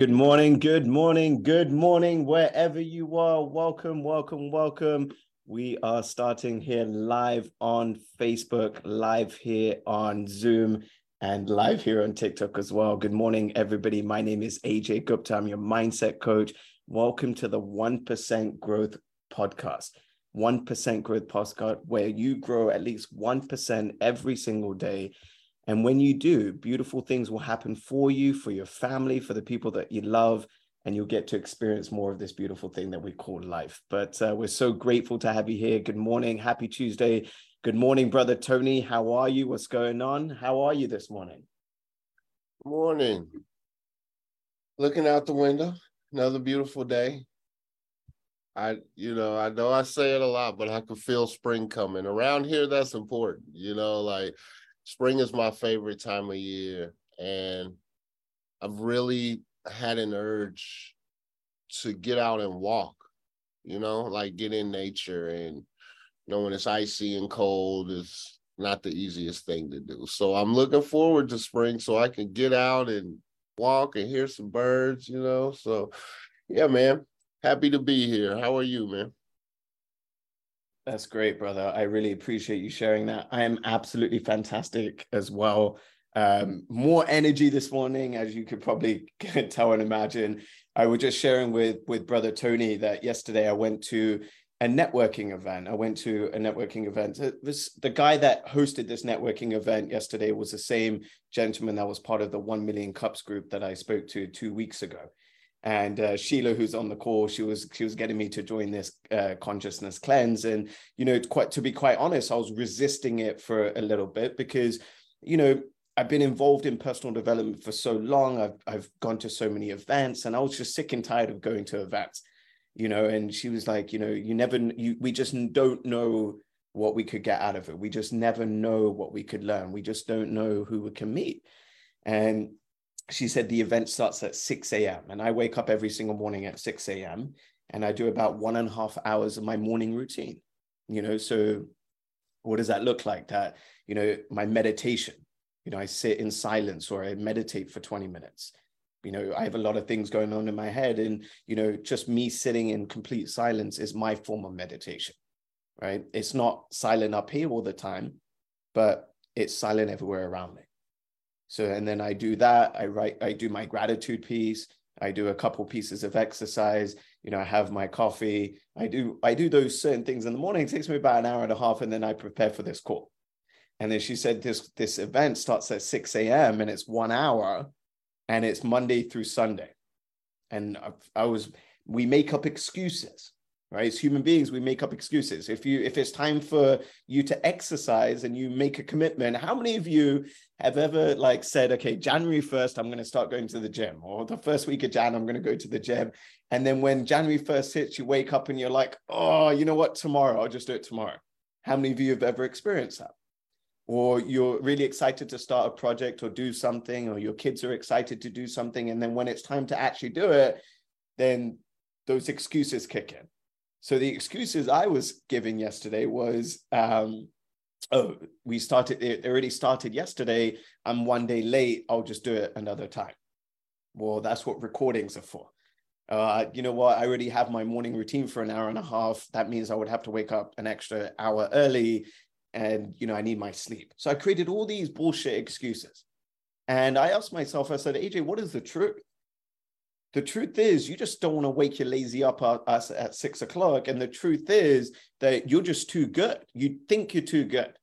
Good morning, good morning, good morning, wherever you are. Welcome, welcome, welcome. We are starting here live on Facebook, live here on Zoom, and live here on TikTok as well. Good morning, everybody. My name is AJ Gupta. I'm your mindset coach. Welcome to the 1% Growth Podcast. 1% Growth Podcast, where you grow at least 1% every single day and when you do, beautiful things will happen for you, for your family, for the people that you love, and you'll get to experience more of this beautiful thing that we call life. But uh, we're so grateful to have you here. Good morning. Happy Tuesday. Good morning, brother Tony. How are you? What's going on? How are you this morning? Morning. Looking out the window, another beautiful day. I, you know, I know I say it a lot, but I can feel spring coming. Around here, that's important. You know, like spring is my favorite time of year and i've really had an urge to get out and walk you know like get in nature and you know when it's icy and cold it's not the easiest thing to do. So i'm looking forward to spring so i can get out and walk and hear some birds you know so yeah man happy to be here. How are you man that's great, brother. I really appreciate you sharing that. I am absolutely fantastic as well. Um, more energy this morning, as you could probably tell and imagine. I was just sharing with with brother Tony that yesterday I went to a networking event. I went to a networking event. This the guy that hosted this networking event yesterday was the same gentleman that was part of the One Million Cups group that I spoke to two weeks ago and uh, Sheila, who's on the call, she was she was getting me to join this uh, consciousness cleanse, and you know, quite to be quite honest, I was resisting it for a little bit because, you know, I've been involved in personal development for so long. I've I've gone to so many events, and I was just sick and tired of going to events, you know. And she was like, you know, you never, you we just don't know what we could get out of it. We just never know what we could learn. We just don't know who we can meet, and she said the event starts at 6 a.m. And I wake up every single morning at 6 a.m. and I do about one and a half hours of my morning routine. You know, so what does that look like? That, you know, my meditation, you know, I sit in silence or I meditate for 20 minutes. You know, I have a lot of things going on in my head. And, you know, just me sitting in complete silence is my form of meditation, right? It's not silent up here all the time, but it's silent everywhere around me. So, and then I do that. I write, I do my gratitude piece. I do a couple pieces of exercise. You know, I have my coffee. I do, I do those certain things in the morning. It takes me about an hour and a half, and then I prepare for this call. And then she said this this event starts at 6 a.m. and it's one hour, and it's Monday through Sunday. And I, I was, we make up excuses right? As human beings we make up excuses. If you if it's time for you to exercise and you make a commitment how many of you have ever like said okay january 1st i'm going to start going to the gym or the first week of jan i'm going to go to the gym. And then when january 1st hits you wake up and you're like oh you know what? Tomorrow i'll just do it tomorrow. How many of you have ever experienced that? Or you're really excited to start a project or do something or your kids are excited to do something and then when it's time to actually do it then those excuses kick in so the excuses I was giving yesterday was, um, oh, we started, it already started yesterday. I'm one day late. I'll just do it another time. Well, that's what recordings are for. Uh, you know what? I already have my morning routine for an hour and a half. That means I would have to wake up an extra hour early and, you know, I need my sleep. So I created all these bullshit excuses. And I asked myself, I said, AJ, what is the truth? The truth is you just don't want to wake your lazy up us at six o'clock and the truth is that you're just too good. You think you're too good.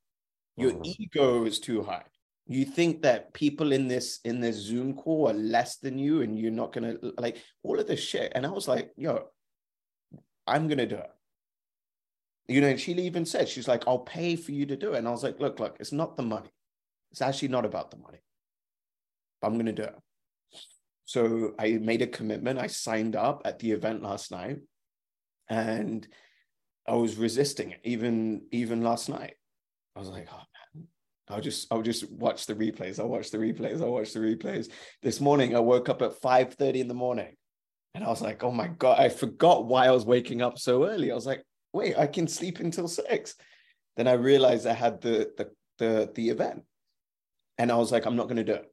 Your mm-hmm. ego is too high. You think that people in this in this zoom call are less than you and you're not gonna like all of this shit. And i was like yo i'm gonna do it. You know and she even said she's like i'll pay for you to do it. And i was like look look it's not the money. It's actually not about the money But i'm gonna do it so I made a commitment. I signed up at the event last night. and I was resisting it even even last night. I was like, oh man, I'll just I'll just watch the replays. I'll watch the replays. I'll watch the replays. This morning I woke up at 5 30 in the morning and I was like, oh my God, I forgot why I was waking up so early. I was like, wait, I can sleep until six. Then I realized I had the the the, the event. And I was like, I'm not going to do it.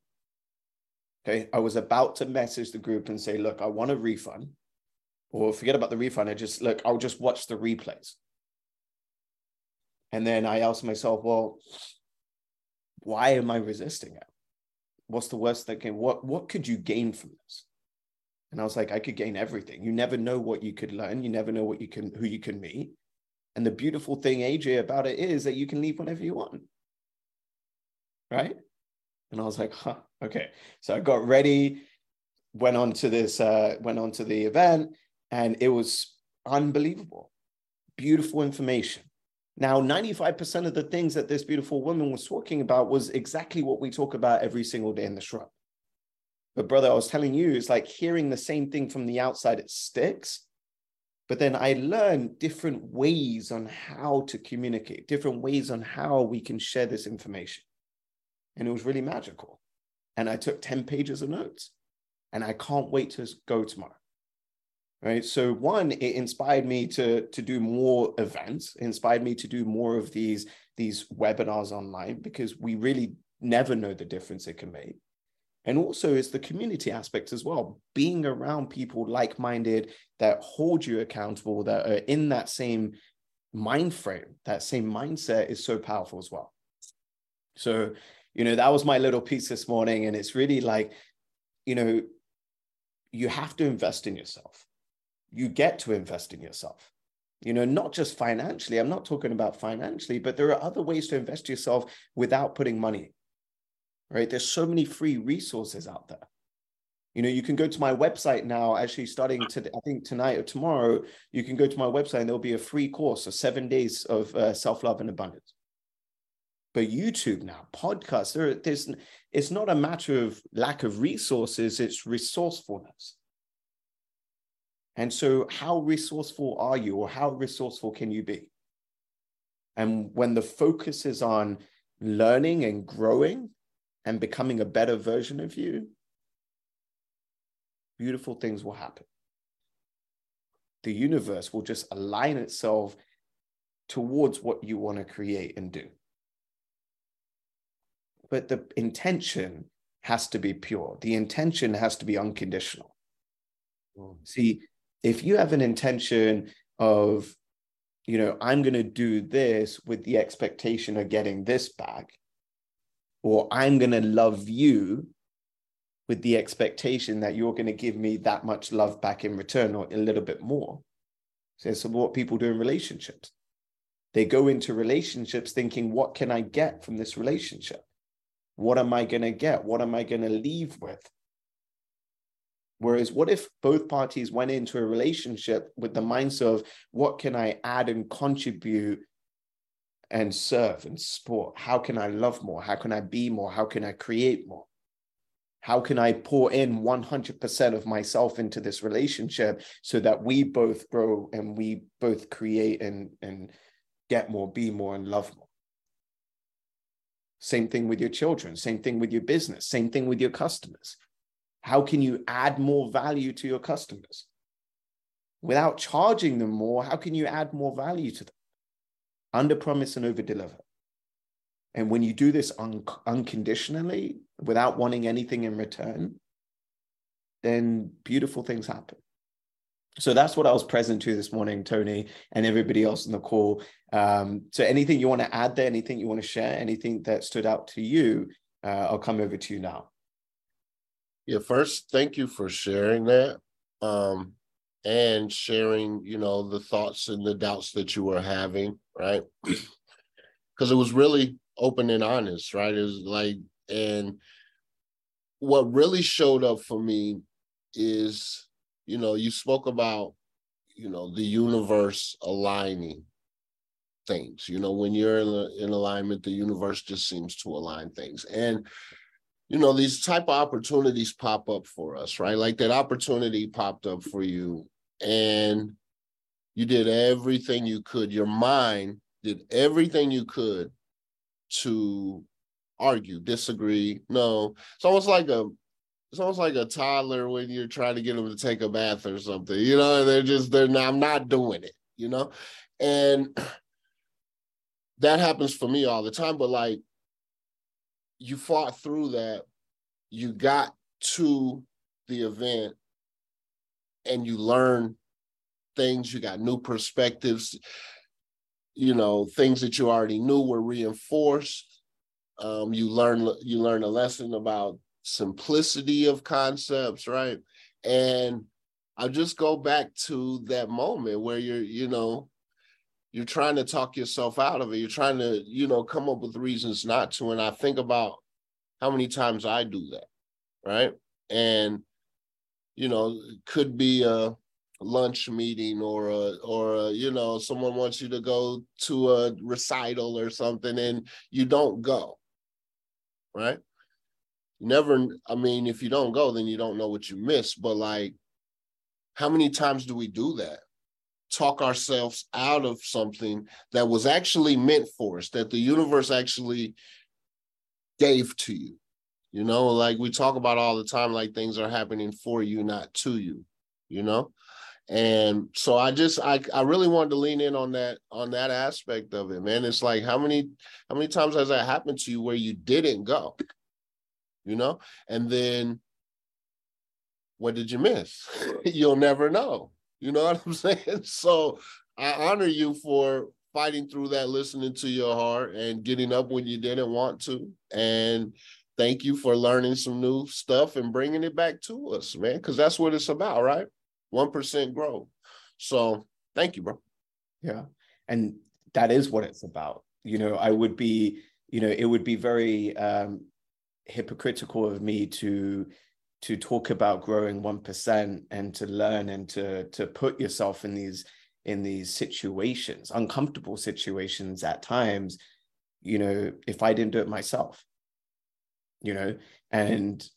Okay. I was about to message the group and say, look, I want a refund. Or forget about the refund. I just look, I'll just watch the replays. And then I asked myself, well, why am I resisting it? What's the worst that can what what could you gain from this? And I was like, I could gain everything. You never know what you could learn. You never know what you can who you can meet. And the beautiful thing, AJ, about it is that you can leave whenever you want. Right? And I was like, huh, okay. So I got ready, went on to this, uh, went on to the event, and it was unbelievable. Beautiful information. Now, 95% of the things that this beautiful woman was talking about was exactly what we talk about every single day in the shrub. But, brother, I was telling you, it's like hearing the same thing from the outside, it sticks. But then I learned different ways on how to communicate, different ways on how we can share this information. And it was really magical. And I took 10 pages of notes. And I can't wait to go tomorrow. Right? So one it inspired me to to do more events inspired me to do more of these these webinars online because we really never know the difference it can make. And also it's the community aspect as well being around people like-minded that hold you accountable that are in that same mind frame that same mindset is so powerful as well. So you know that was my little piece this morning. And it's really like you know you have to invest in yourself. You get to invest in yourself you know not just financially. I'm not talking about financially but there are other ways to invest yourself without putting money right? There's so many free resources out there. You know you can go to my website now actually starting to i think tonight or tomorrow you can go to my website and there'll be a free course of seven days of uh, self-love and abundance but youtube now podcasts there, there's it's not a matter of lack of resources it's resourcefulness and so, how resourceful are you, or how resourceful can you be? And when the focus is on learning and growing and becoming a better version of you, beautiful things will happen. The universe will just align itself towards what you want to create and do. But the intention has to be pure, the intention has to be unconditional. Mm. See, if you have an intention of you know i'm going to do this with the expectation of getting this back or i'm going to love you with the expectation that you're going to give me that much love back in return or a little bit more so it's what people do in relationships they go into relationships thinking what can i get from this relationship what am i going to get what am i going to leave with Whereas, what if both parties went into a relationship with the mindset of what can I add and contribute and serve and support? How can I love more? How can I be more? How can I create more? How can I pour in 100% of myself into this relationship so that we both grow and we both create and, and get more, be more, and love more? Same thing with your children, same thing with your business, same thing with your customers how can you add more value to your customers? Without charging them more, how can you add more value to them? Under promise and over deliver. And when you do this un- unconditionally, without wanting anything in return, then beautiful things happen. So that's what I was present to this morning, Tony, and everybody else in the call. Um, so anything you want to add there, anything you want to share, anything that stood out to you, uh, I'll come over to you now. Yeah, first, thank you for sharing that. Um, and sharing, you know, the thoughts and the doubts that you were having, right? Because it was really open and honest, right? It was like, and what really showed up for me is, you know, you spoke about, you know, the universe aligning things. You know, when you're in, in alignment, the universe just seems to align things. And you know these type of opportunities pop up for us right like that opportunity popped up for you and you did everything you could. Your mind did everything you could to argue, disagree. No, it's almost like a it's almost like a toddler when you're trying to get them to take a bath or something, you know, they're just they're not, I'm not doing it, you know, and that happens for me all the time. But like, you fought through that, you got to the event, and you learn things. You got new perspectives. You know, things that you already knew were reinforced. Um, you learn you learn a lesson about simplicity of concepts, right? And I'll just go back to that moment where you're, you know, you're trying to talk yourself out of it. You're trying to, you know, come up with reasons not to. And I think about how many times I do that, right? And, you know, could be a lunch meeting or a, or a, you know, someone wants you to go to a recital or something and you don't go, right? Never i mean if you don't go then you don't know what you missed but like how many times do we do that? Talk ourselves out of something that was actually meant for us that the universe actually gave to you you know? Like we talk about all the time like things are happening for you not to you you know? And so i just i i really wanted to lean in on that on that aspect of it man. It's like how many how many times has that happened to you where you didn't go you know? And then what did you miss? You'll never know. You know what I'm saying? So I honor you for fighting through that, listening to your heart and getting up when you didn't want to. And thank you for learning some new stuff and bringing it back to us, man, because that's what it's about, right? 1% growth. So thank you, bro. Yeah. And that is what it's about. You know, I would be, you know, it would be very um, hypocritical of me to to talk about growing 1% and to learn and to to put yourself in these in these situations uncomfortable situations at times you know if i didn't do it myself you know? And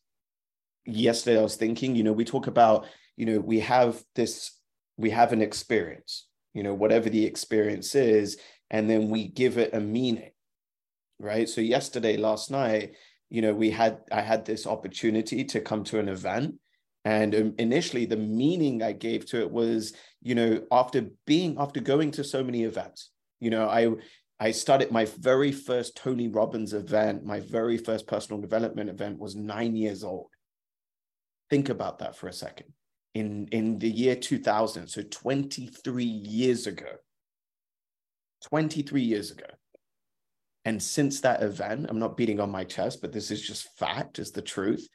yesterday i was thinking you know we talk about you know we have this we have an experience you know whatever the experience is and then we give it a meaning right? So yesterday last night you know we had i had this opportunity to come to an event. And um, initially the meaning i gave to it was you know after being after going to so many events you know i i started my very first tony robbins event my very first personal development event was 9 years old. Think about that for a second. In in the year 2000 so 23 years ago. 23 years ago and since that event, I'm not beating on my chest, but this is just fact, is the truth.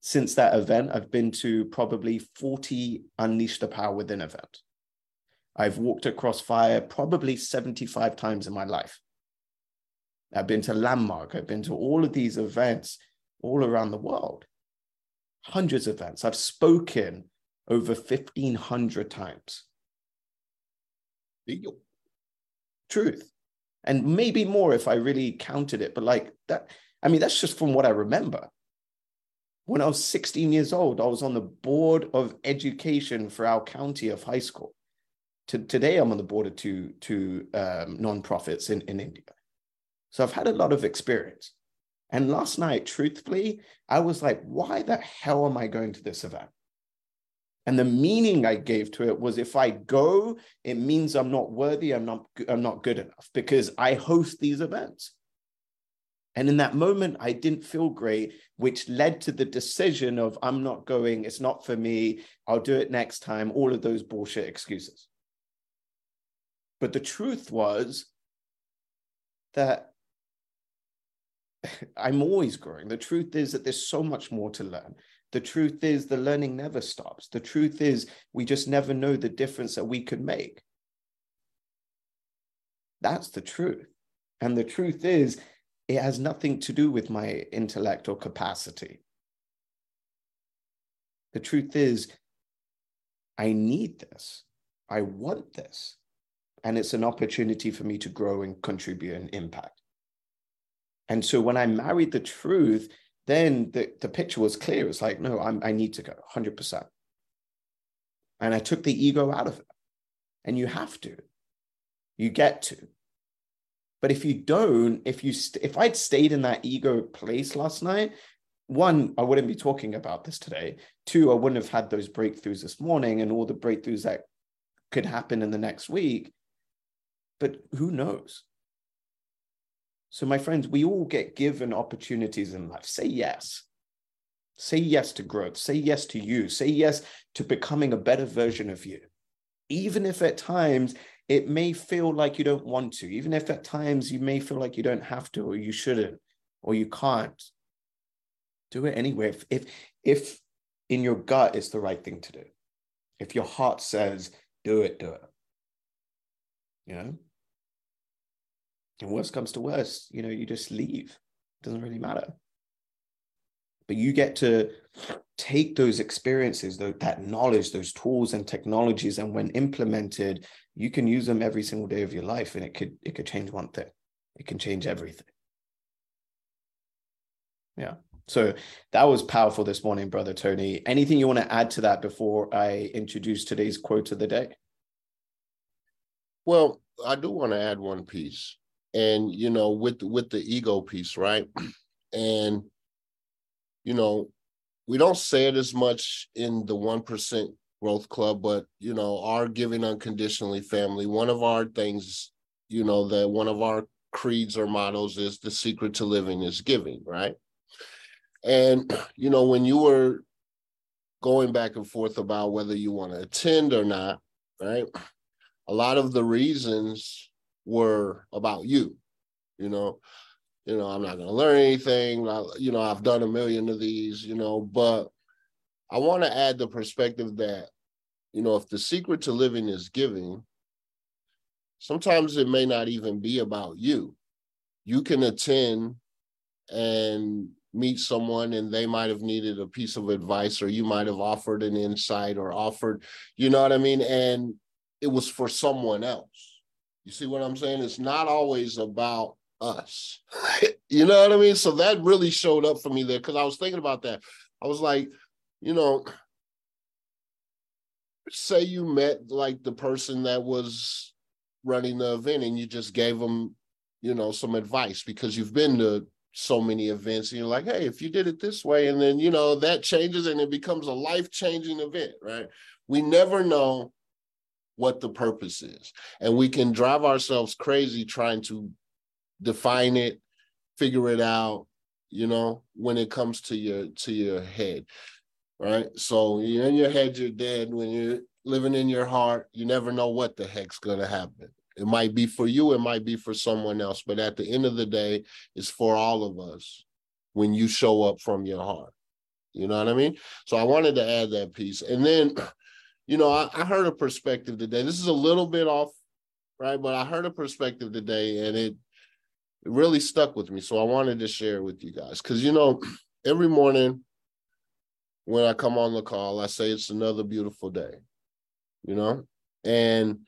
Since that event, I've been to probably 40 Unleash the Power Within events. I've walked across fire probably 75 times in my life. I've been to Landmark, I've been to all of these events all around the world, hundreds of events. I've spoken over 1,500 times. Truth and maybe more if I really counted it. But like that, I mean, that's just from what I remember. When I was 16 years old, I was on the board of education for our county of high school. To, today, I'm on the board of two, two um, nonprofits in, in India. So I've had a lot of experience. And last night, truthfully, I was like, why the hell am I going to this event? And the meaning I gave to it was if I go, it means I'm not worthy, I'm not, I'm not good enough because I host these events. And in that moment, I didn't feel great, which led to the decision of I'm not going, it's not for me, I'll do it next time, all of those bullshit excuses. But the truth was that I'm always growing. The truth is that there's so much more to learn. The truth is, the learning never stops. The truth is, we just never know the difference that we could make. That's the truth. And the truth is, it has nothing to do with my intellect or capacity. The truth is, I need this. I want this. And it's an opportunity for me to grow and contribute and impact. And so when I married the truth, then the, the picture was clear. It's like, no, I'm, I need to go 100%. And I took the ego out of it. and you have to. You get to. But if you don't, if you st- if I'd stayed in that ego place last night, one, I wouldn't be talking about this today. Two, I wouldn't have had those breakthroughs this morning and all the breakthroughs that could happen in the next week. But who knows? So, my friends, we all get given opportunities in life. Say yes. Say yes to growth. Say yes to you. Say yes to becoming a better version of you. Even if at times it may feel like you don't want to, even if at times you may feel like you don't have to, or you shouldn't, or you can't. Do it anyway. If, if, if in your gut it's the right thing to do, if your heart says, do it, do it. You know? And worst comes to worst, you know, you just leave. It doesn't really matter. But you get to take those experiences, that knowledge, those tools and technologies, and when implemented, you can use them every single day of your life, and it could it could change one thing. It can change everything. Yeah. So that was powerful this morning, brother Tony. Anything you want to add to that before I introduce today's quote of the day? Well, I do want to add one piece and you know with with the ego piece right? And you know we don't say it as much in the 1% growth club but you know our giving unconditionally family one of our things you know that one of our creeds or mottos is the secret to living is giving right? And you know when you were going back and forth about whether you want to attend or not right? A lot of the reasons were about you. You know, you know, I'm not going to learn anything. I, you know, I've done a million of these. You know, but I want to add the perspective that, you know, if the secret to living is giving, sometimes it may not even be about you. You can attend and meet someone and they might have needed a piece of advice or you might have offered an insight or offered, you know what I mean? And it was for someone else you see what I'm saying? It's not always about us. you know what I mean? So that really showed up for me there because I was thinking about that. I was like, you know, say you met like the person that was running the event and you just gave them, you know, some advice because you've been to so many events and you're like, hey, if you did it this way, and then, you know, that changes and it becomes a life changing event, right? We never know what the purpose is. And we can drive ourselves crazy trying to define it, figure it out, you know, when it comes to your to your head. Right. So you're in your head, you're dead. When you're living in your heart, you never know what the heck's gonna happen. It might be for you, it might be for someone else, but at the end of the day, it's for all of us when you show up from your heart. You know what I mean? So I wanted to add that piece. And then you know, I, I heard a perspective today. This is a little bit off, right? But I heard a perspective today and it, it really stuck with me. So I wanted to share with you guys. Cause you know, every morning when I come on the call, I say it's another beautiful day, you know, and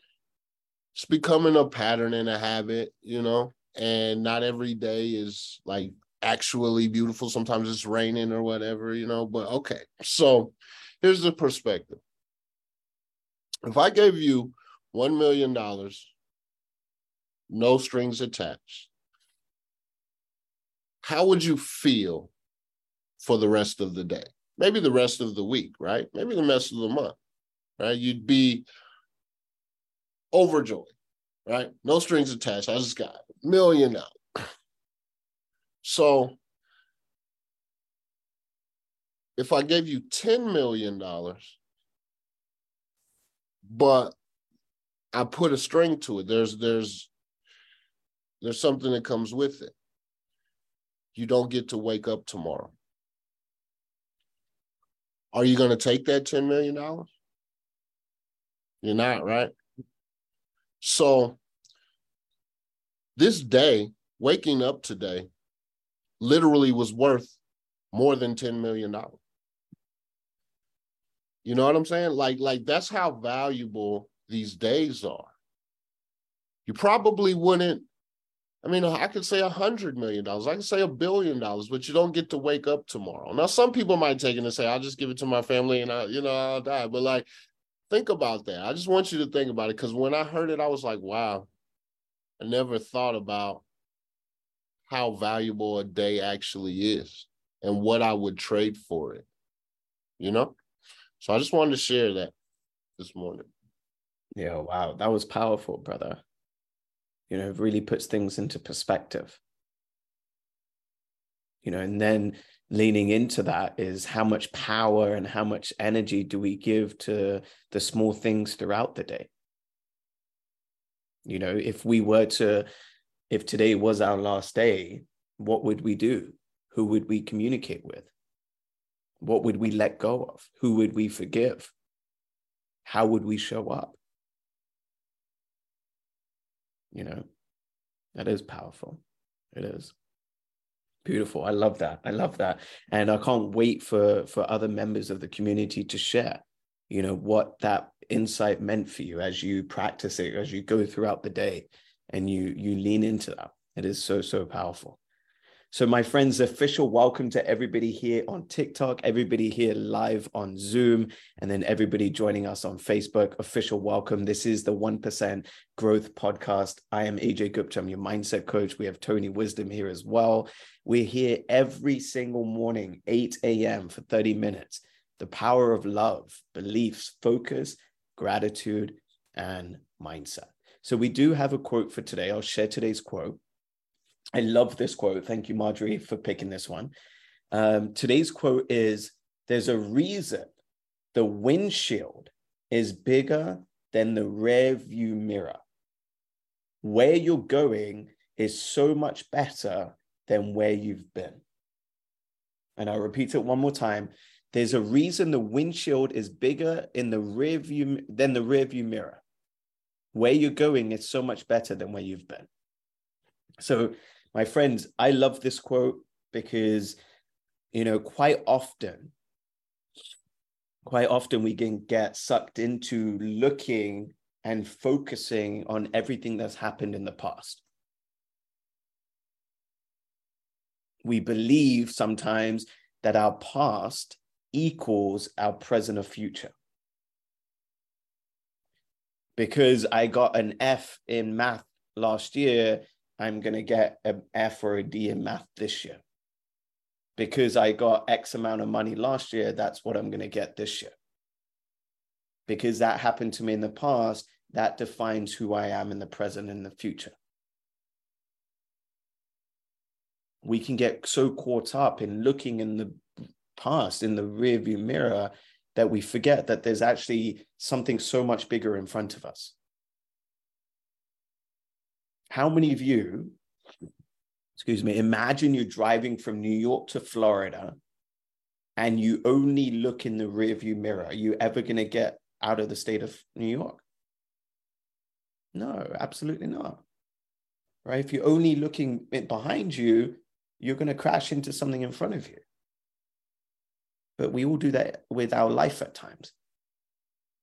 it's becoming a pattern and a habit, you know, and not every day is like actually beautiful. Sometimes it's raining or whatever, you know, but okay. So here's the perspective if I gave you $1 million, no strings attached, how would you feel for the rest of the day? Maybe the rest of the week, right? Maybe the rest of the month, right? You'd be overjoyed, right? No strings attached. I just got a million out. So if I gave you $10 million, but I put a string to it. There's there's there's something that comes with it. You don't get to wake up tomorrow. Are you going to take that $10 million? You're not, right? So this day, waking up today, literally was worth more than $10 million. You know what I'm saying? Like, like that's how valuable these days are. You probably wouldn't. I mean, I could say a hundred million dollars. I could say a billion dollars, but you don't get to wake up tomorrow. Now, some people might take it and say, "I'll just give it to my family and I, you know, I'll die." But like, think about that. I just want you to think about it because when I heard it, I was like, wow, I never thought about how valuable a day actually is and what I would trade for it. You know? So I just wanted to share that this morning. Yeah, wow. That was powerful, brother. You know, it really puts things into perspective. You know, and then leaning into that is how much power and how much energy do we give to the small things throughout the day? You know, if we were to, if today was our last day, what would we do? Who would we communicate with? What would we let go of? Who would we forgive? How would we show up? You know, that is powerful. It is. Beautiful. I love that. I love that. And I can't wait for for other members of the community to share, you know, what that insight meant for you as you practice it, as you go throughout the day and you you lean into that. It is so, so powerful. So, my friends, official welcome to everybody here on TikTok, everybody here live on Zoom, and then everybody joining us on Facebook. Official welcome. This is the 1% Growth Podcast. I am AJ Gupta, I'm your mindset coach. We have Tony Wisdom here as well. We're here every single morning, 8 a.m. for 30 minutes. The power of love, beliefs, focus, gratitude, and mindset. So, we do have a quote for today. I'll share today's quote. I love this quote. Thank you, Marjorie, for picking this one. Um, today's quote is There's a reason the windshield is bigger than the rear view mirror. Where you're going is so much better than where you've been. And I'll repeat it one more time. There's a reason the windshield is bigger in the rear view than the rear view mirror. Where you're going is so much better than where you've been. So my friends, I love this quote because, you know, quite often, quite often we can get sucked into looking and focusing on everything that's happened in the past. We believe sometimes that our past equals our present or future. Because I got an F in math last year I'm going to get an F or a D in math this year. Because I got X amount of money last year, that's what I'm going to get this year. Because that happened to me in the past, that defines who I am in the present and the future. We can get so caught up in looking in the past, in the rearview mirror, that we forget that there's actually something so much bigger in front of us. How many of you, excuse me, imagine you're driving from New York to Florida and you only look in the rearview mirror? Are you ever going to get out of the state of New York? No, absolutely not. Right? If you're only looking behind you, you're going to crash into something in front of you. But we all do that with our life at times.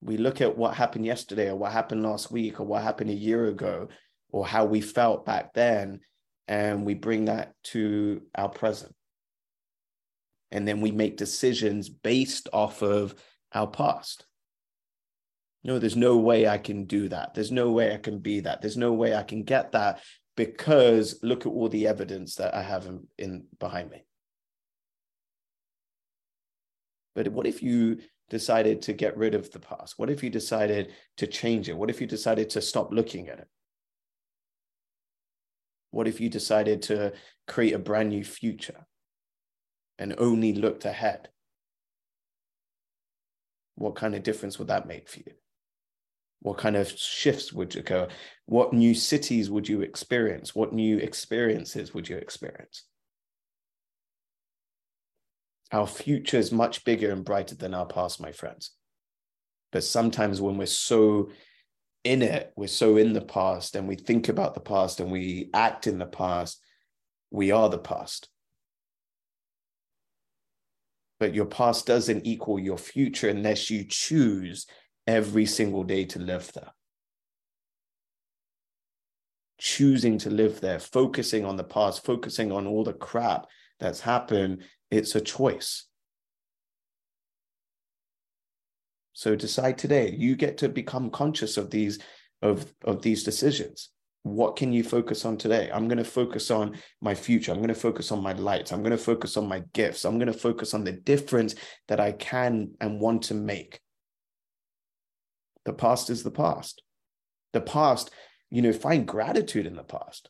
We look at what happened yesterday or what happened last week or what happened a year ago or how we felt back then, and we bring that to our present. And then we make decisions based off of our past. No, there's no way I can do that. There's no way I can be that. There's no way I can get that because look at all the evidence that I have in, in behind me. But what if you decided to get rid of the past? What if you decided to change it? What if you decided to stop looking at it? What if you decided to create a brand new future and only looked ahead? What kind of difference would that make for you? What kind of shifts would occur? What new cities would you experience? What new experiences would you experience? Our future is much bigger and brighter than our past, my friends. But sometimes when we're so in it, we're so in the past and we think about the past and we act in the past, we are the past. But your past doesn't equal your future unless you choose every single day to live there. Choosing to live there, focusing on the past, focusing on all the crap that's happened, it's a choice. So decide today. You get to become conscious of these of of these decisions. What can you focus on today? I'm going to focus on my future. I'm going to focus on my lights. I'm going to focus on my gifts. I'm going to focus on the difference that I can and want to make. The past is the past. The past, you know, find gratitude in the past.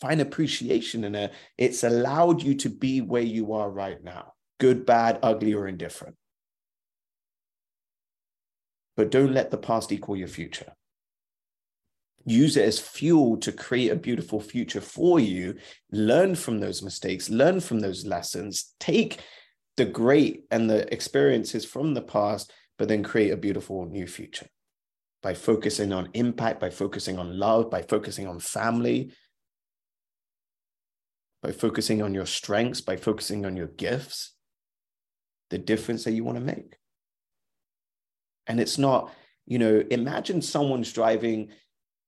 Find appreciation in it. It's allowed you to be where you are right now good, bad, ugly, or indifferent. But don't let the past equal your future. Use it as fuel to create a beautiful future for you. Learn from those mistakes learn from those lessons. Take the great and the experiences from the past but then create a beautiful new future by focusing on impact by focusing on love by focusing on family by focusing on your strengths by focusing on your gifts the difference that you want to make and it's not you know imagine someone's driving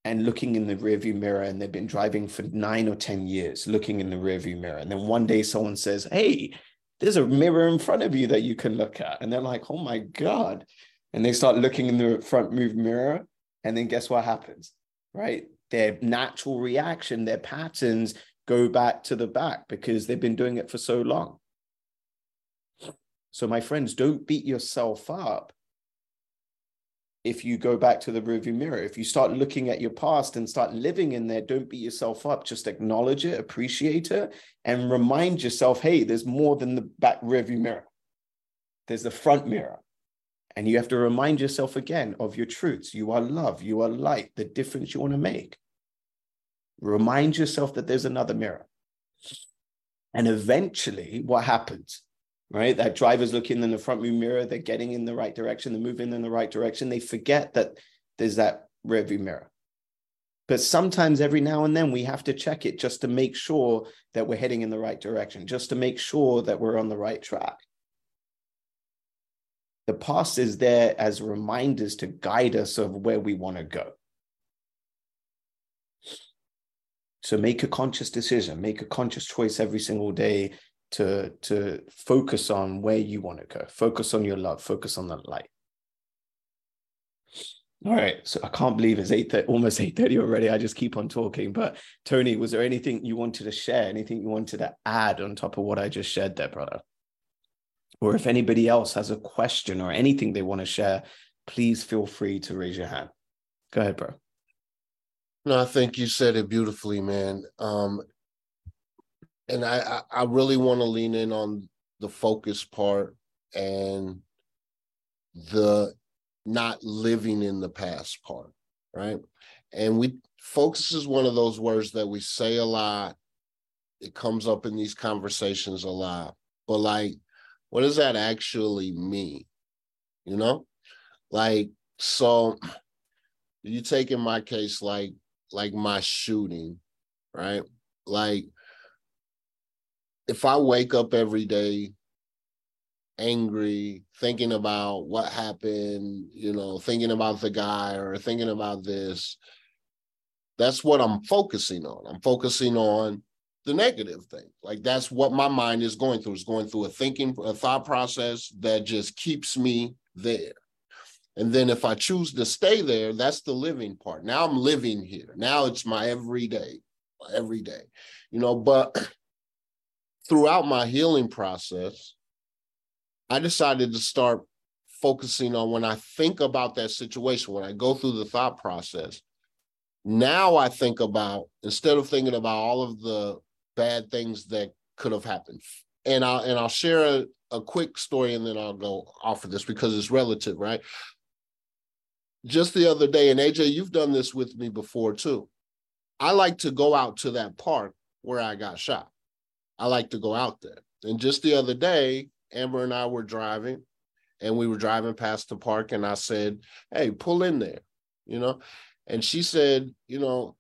and looking in the rearview mirror and they've been driving for nine or 10 years looking in the rearview mirror. And then one day someone says, Hey, there's a mirror in front of you that you can look at. And they're like, Oh my God. And they start looking in the front move mirror. And then guess what happens? Right? Their natural reaction, their patterns go back to the back because they've been doing it for so long. So, my friends, don't beat yourself up if you go back to the rearview mirror. If you start looking at your past and start living in there, don't beat yourself up. Just acknowledge it, appreciate it, and remind yourself, hey, there's more than the back rearview mirror. There's the front mirror. And you have to remind yourself again of your truths. You are love, you are light, the difference you want to make. Remind yourself that there's another mirror. And eventually, what happens? Right? That driver's looking in the front view mirror, they're getting in the right direction, they're moving in the right direction. They forget that there's that rear view mirror. But sometimes every now and then we have to check it just to make sure that we're heading in the right direction, just to make sure that we're on the right track. The past is there as reminders to guide us of where we want to go. So make a conscious decision, make a conscious choice every single day to to focus on where you want to go. Focus on your love. Focus on the light. All right. So i can't believe it's 8 almost 8.30 already. I just keep on talking. But tony was there anything you wanted to share? Anything you wanted to add on top of what i just shared there brother? Or if anybody else has a question or anything they want to share please feel free to raise your hand. Go ahead bro. No i think you said it beautifully man. Um and I, I really want to lean in on the focus part and the not living in the past part, right? And we focus is one of those words that we say a lot. It comes up in these conversations a lot. But like, what does that actually mean? You know? Like, so you take in my case, like, like my shooting, right? Like if I wake up every day angry, thinking about what happened, you know, thinking about the guy or thinking about this, that's what I'm focusing on. I'm focusing on the negative thing. Like that's what my mind is going through. It's going through a thinking, a thought process that just keeps me there. And then if I choose to stay there, that's the living part. Now I'm living here. Now it's my everyday, every day, you know, but throughout my healing process, I decided to start focusing on when I think about that situation, when I go through the thought process. Now I think about, instead of thinking about all of the bad things that could have happened. And I'll and I'll share a, a quick story and then I'll go off of this because it's relative, right? Just the other day, and AJ, you've done this with me before too. I like to go out to that park where I got shot. I like to go out there. And just the other day, Amber and I were driving and we were driving past the park and I said, Hey, pull in there, you know? And she said, You know,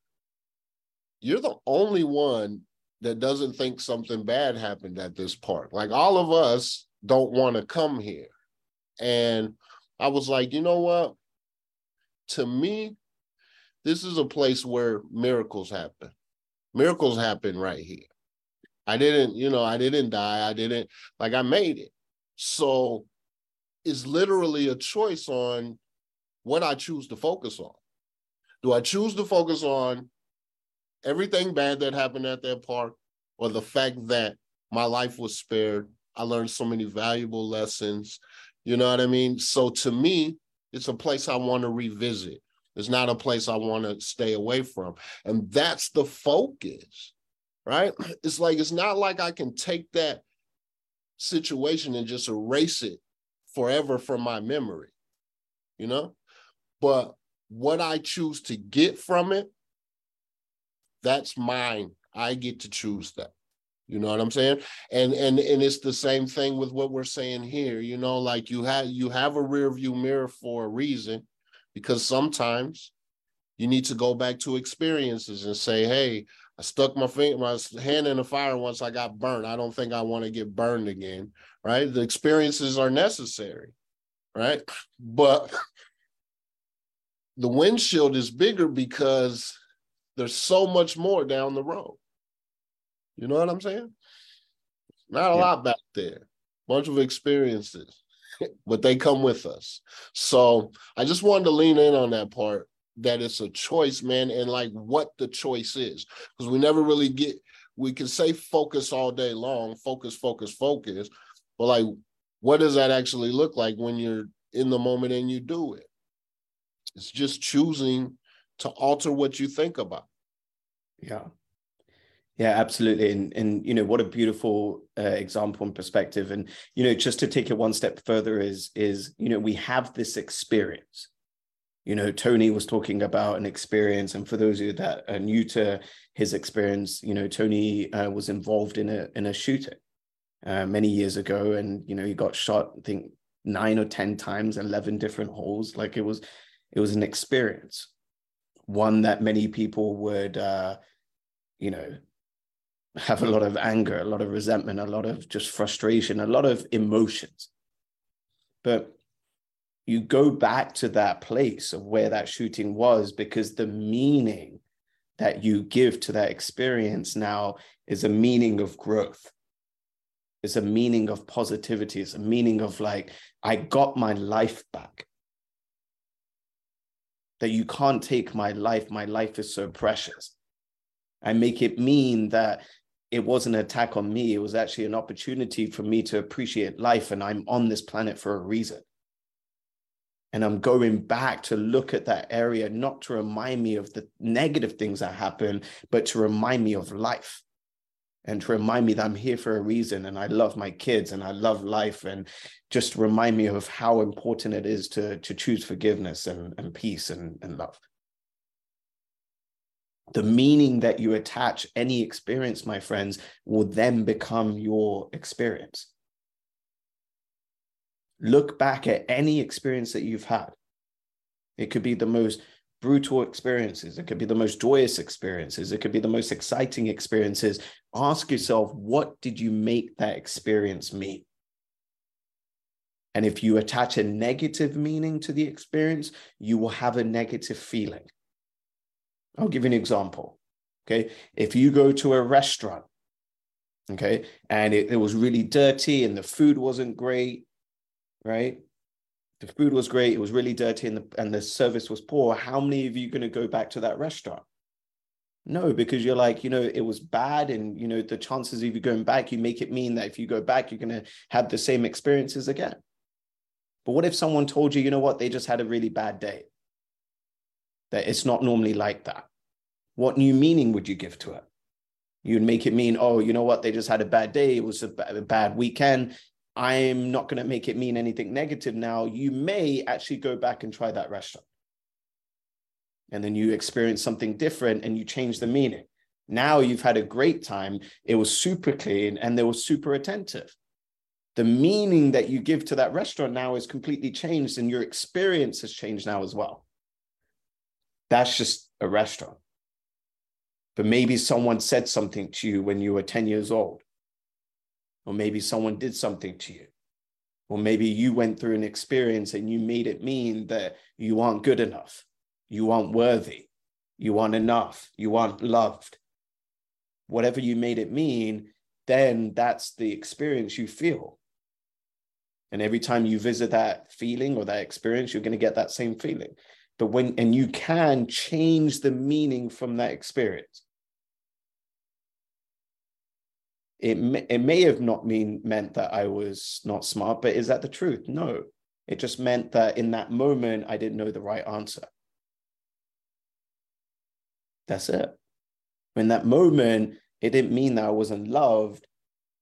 you're the only one that doesn't think something bad happened at this park. Like all of us don't want to come here. And I was like, you know what? To me, this is a place where miracles happen. Miracles happen right here. I didn't, you know, I didn't die. I didn't like I made it. So it's literally a choice on what I choose to focus on. Do I choose to focus on everything bad that happened at that park or the fact that my life was spared? I learned so many valuable lessons. You know what I mean? So to me, it's a place I want to revisit. It's not a place I want to stay away from. And that's the focus, right? It's like, it's not like I can take that situation and just erase it forever from my memory, you know? But what I choose to get from it, that's mine. I get to choose that. You know what I'm saying? And and and it's the same thing with what we're saying here. You know, like you have you have a rear view mirror for a reason, because sometimes you need to go back to experiences and say, hey, I stuck my finger, my hand in the fire once I got burned. I don't think I want to get burned again. Right? The experiences are necessary, right? But the windshield is bigger because there's so much more down the road. You know what I'm saying? Not a yeah. lot back there. Bunch of experiences, but they come with us. So I just wanted to lean in on that part that it's a choice, man, and like what the choice is. Because we never really get, we can say focus all day long, focus, focus, focus. But like, what does that actually look like when you're in the moment and you do it? It's just choosing to alter what you think about. Yeah. Yeah, absolutely. And, and you know, what a beautiful uh, example and perspective. And, you know, just to take it one step further is, is, you know, we have this experience. You know, Tony was talking about an experience. And for those of you that are new to his experience, you know, Tony uh, was involved in a, in a shooting uh, many years ago. And, you know, he got shot, I think nine or 10 times, 11 different holes. Like it was, it was an experience, one that many people would, uh, you know, have a lot of anger, a lot of resentment, a lot of just frustration, a lot of emotions. But you go back to that place of where that shooting was because the meaning that you give to that experience now is a meaning of growth. It's a meaning of positivity. It's a meaning of like, I got my life back that you can't take my life. My life is so precious. I make it mean that it wasn't an attack on me. It was actually an opportunity for me to appreciate life. And I'm on this planet for a reason. And I'm going back to look at that area, not to remind me of the negative things that happen, but to remind me of life and to remind me that I'm here for a reason and I love my kids and I love life and just remind me of how important it is to, to choose forgiveness and, and peace and, and love. The meaning that you attach any experience, my friends, will then become your experience. Look back at any experience that you've had. It could be the most brutal experiences. It could be the most joyous experiences. It could be the most exciting experiences. Ask yourself, what did you make that experience mean? And if you attach a negative meaning to the experience, you will have a negative feeling. I'll give you an example. Okay. If you go to a restaurant, okay, and it, it was really dirty and the food wasn't great, right? the food was great, it was really dirty, and the, and the service was poor, how many of you going to go back to that restaurant? No, because you're like, you know, it was bad. And, you know, the chances of you going back, you make it mean that if you go back, you're going to have the same experiences again. But what if someone told you, you know what, they just had a really bad day? That it's not normally like that. What new meaning would you give to it? You'd make it mean, oh, you know what, they just had a bad day. It was a bad weekend. I'm not going to make it mean anything negative now. You may actually go back and try that restaurant. And then you experience something different and you change the meaning. Now you've had a great time. It was super clean and they were super attentive. The meaning that you give to that restaurant now is completely changed and your experience has changed now as well. That's just a restaurant. But maybe someone said something to you when you were 10 years old or maybe someone did something to you. Or maybe you went through an experience and you made it mean that you aren't good enough, you aren't worthy, you aren't enough, you aren't loved. Whatever you made it mean, then that's the experience you feel. And every time you visit that feeling or that experience, you're going to get that same feeling. But when, and you can change the meaning from that experience. It may, it may have not mean meant that I was not smart, but is that the truth? No. It just meant that in that moment, I didn't know the right answer. That's it. In that moment, it didn't mean that I wasn't loved.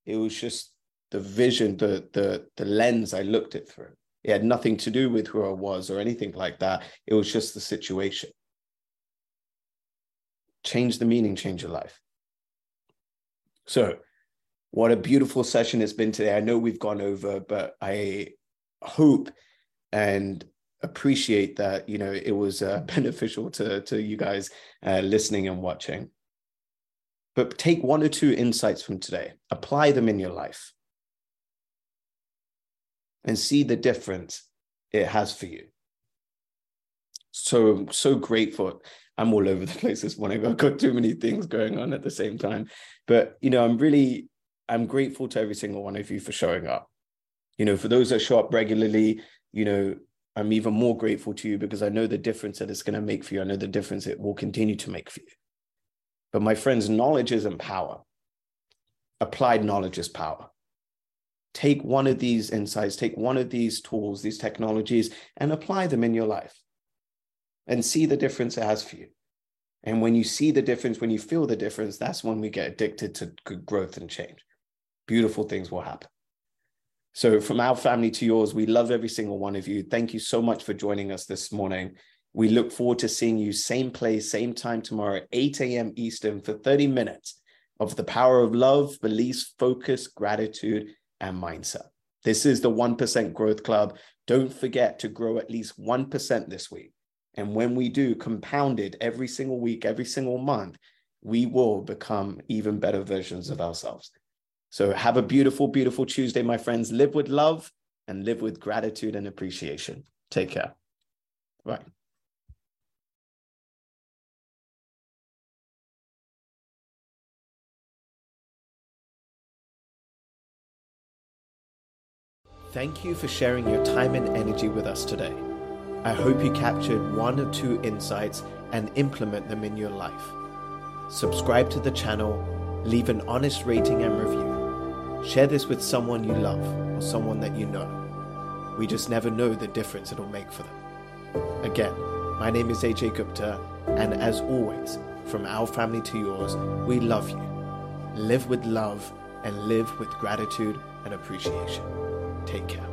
It was just the vision, the the the lens I looked it through. It had nothing to do with who I was or anything like that. It was just the situation. Change the meaning, change your life. So, what a beautiful session it's been today. I know we've gone over, but I hope and appreciate that you know it was uh, beneficial to to you guys uh, listening and watching. But take one or two insights from today. Apply them in your life. And see the difference it has for you. So so grateful. I'm all over the place this morning. I've got too many things going on at the same time. But you know i'm really i'm grateful to every single one of you for showing up you know for those that show up regularly you know I'm even more grateful to you because I know the difference that it's going to make for you. I know the difference it will continue to make for you. But my friends, knowledge isn't power. Applied knowledge is power. Take one of these insights, take one of these tools, these technologies, and apply them in your life and see the difference it has for you. And when you see the difference, when you feel the difference, that's when we get addicted to growth and change. Beautiful things will happen. So, from our family to yours, we love every single one of you. Thank you so much for joining us this morning. We look forward to seeing you same place, same time tomorrow, 8 a.m. Eastern, for 30 minutes of the power of love, beliefs, focus, gratitude, and mindset. This is the 1% Growth Club. Don't forget to grow at least 1% this week. And when we do, compounded every single week, every single month, we will become even better versions of ourselves. So have a beautiful, beautiful Tuesday, my friends. Live with love and live with gratitude and appreciation. Take care. Bye. Thank you for sharing your time and energy with us today. I hope you captured one or two insights and implement them in your life. Subscribe to the channel, leave an honest rating and review Share this with someone you love or someone that you know. We just never know the difference it'll make for them. Again, my name is AJ Gupta, and as always, from our family to yours, we love you. Live with love and live with gratitude and appreciation. Take care.